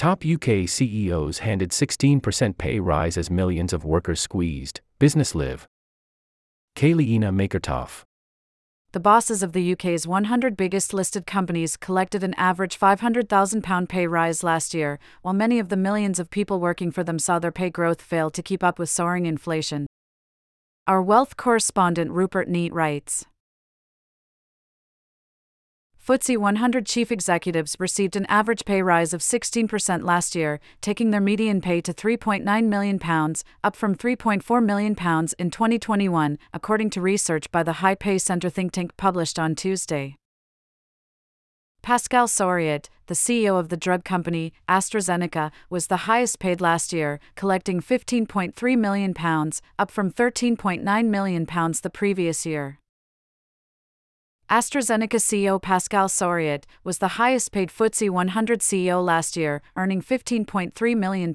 Top UK CEOs handed 16% pay rise as millions of workers squeezed. Business Live. Kalyeena Makortoff. The bosses of the UK's 100 biggest listed companies collected an average £500,000 pay rise last year, while many of the millions of people working for them saw their pay growth fail to keep up with soaring inflation. Our wealth correspondent Rupert Neate writes FTSE 100 chief executives received an average pay rise of 16% last year, taking their median pay to £3.9 million, up from £3.4 million in 2021, according to research by the High Pay Centre think tank published on Tuesday. Pascal Soriot, the CEO of the drug company AstraZeneca, was the highest paid last year, collecting £15.3 million, up from £13.9 million the previous year. AstraZeneca CEO Pascal Soriot was the highest paid FTSE 100 CEO last year, earning £15.3 million.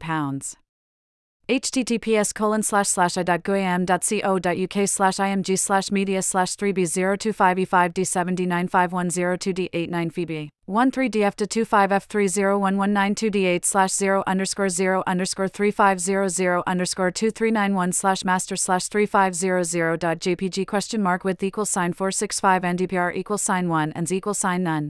Https colon slash slash i.goam.co.uk slash img slash media slash 3b025e5d7d95102d89 phoebe 13df to 25f3011928 slash 0 underscore 0 underscore 3500 underscore 2391 slash master slash 3500.jpg question mark with equal sign 465 ndpr equal sign 1 and equal sign none.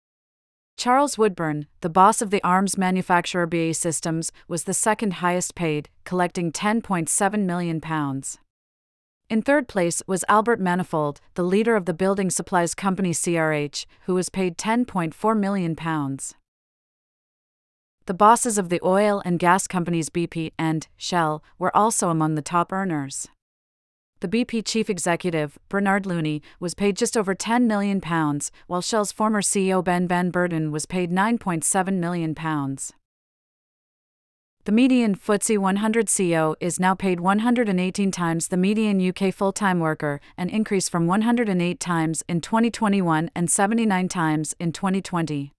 Charles Woodburn, the boss of the arms manufacturer BAE Systems, was the second highest paid, collecting £10.7 million. In third place was Albert Manifold, the leader of the building supplies company CRH, who was paid £10.4 million. The bosses of the oil and gas companies BP and Shell were also among the top earners. The BP chief executive, Bernard Looney, was paid just over £10 million, while Shell's former CEO Ben Van Beurden was paid £9.7 million. The median FTSE 100 CEO is now paid 118 times the median UK full time worker, an increase from 108 times in 2021 and 79 times in 2020.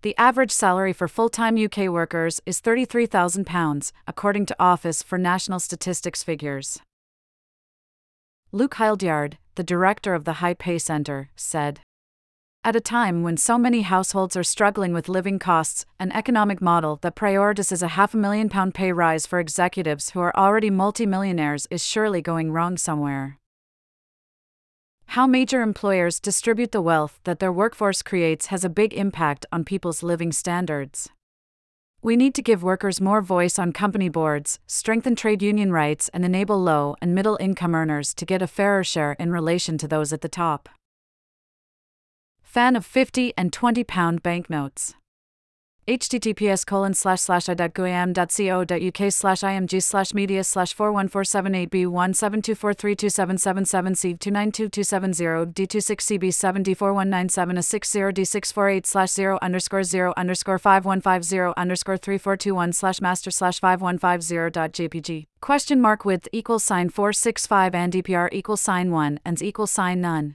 The average salary for full time UK workers is £33,000, according to Office for National Statistics figures. Luke Hildyard, the director of the High Pay Center, said. At a time when so many households are struggling with living costs, an economic model that prioritizes a half a million pound pay rise for executives who are already multimillionaires is surely going wrong somewhere. How major employers distribute the wealth that their workforce creates has a big impact on people's living standards. We need to give workers more voice on company boards, strengthen trade union rights, and enable low and middle income earners to get a fairer share in relation to those at the top. Fan of 50 and 20 pound banknotes https colon slash slash i.goam.co.uk slash img slash media slash 41478b172432777 c 292270 d26cb7 d4197 a 60 d648 slash 0 underscore 0 underscore 5150 underscore 3421 slash master slash 5150.jpg question mark with equal sign 465 and dpr equal sign 1 and equal sign none